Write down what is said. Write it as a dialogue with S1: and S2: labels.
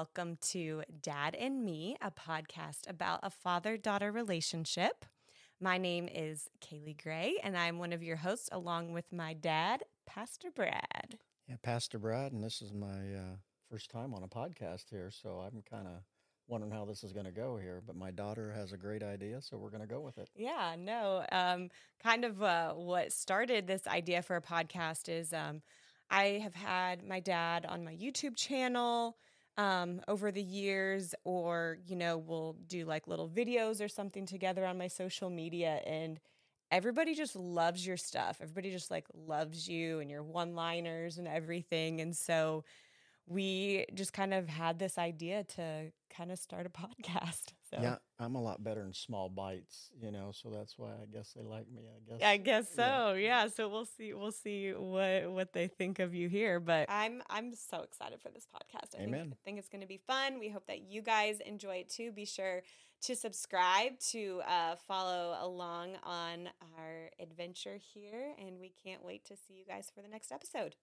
S1: welcome to Dad and Me, a podcast about a father daughter relationship. My name is Kaylee Gray, and I'm one of your hosts, along with my dad, Pastor Brad.
S2: Yeah, Pastor Brad, and this is my uh, first time on a podcast here, so I'm kind of wondering how this is going to go here. But my daughter has a great idea, so we're going to go with it.
S1: Yeah, no, um, kind of uh, what started this idea for a podcast is um, I have had my dad on my YouTube channel um, over the years, or, you know, we'll do like little videos or something together on my social media. And everybody just loves your stuff. Everybody just like loves you and your one liners and everything. And so we just kind of had this idea to kind of start a podcast. So.
S2: Yeah, I'm a lot better in small bites, you know, so that's why I guess they like me. I guess.
S1: I guess so. Yeah. yeah. So we'll see. We'll see what what they think of you here. But I'm I'm so excited for this podcast. I
S2: Amen.
S1: Think, I think it's going to be fun. We hope that you guys enjoy it too. Be sure to subscribe to uh, follow along on our adventure here, and we can't wait to see you guys for the next episode.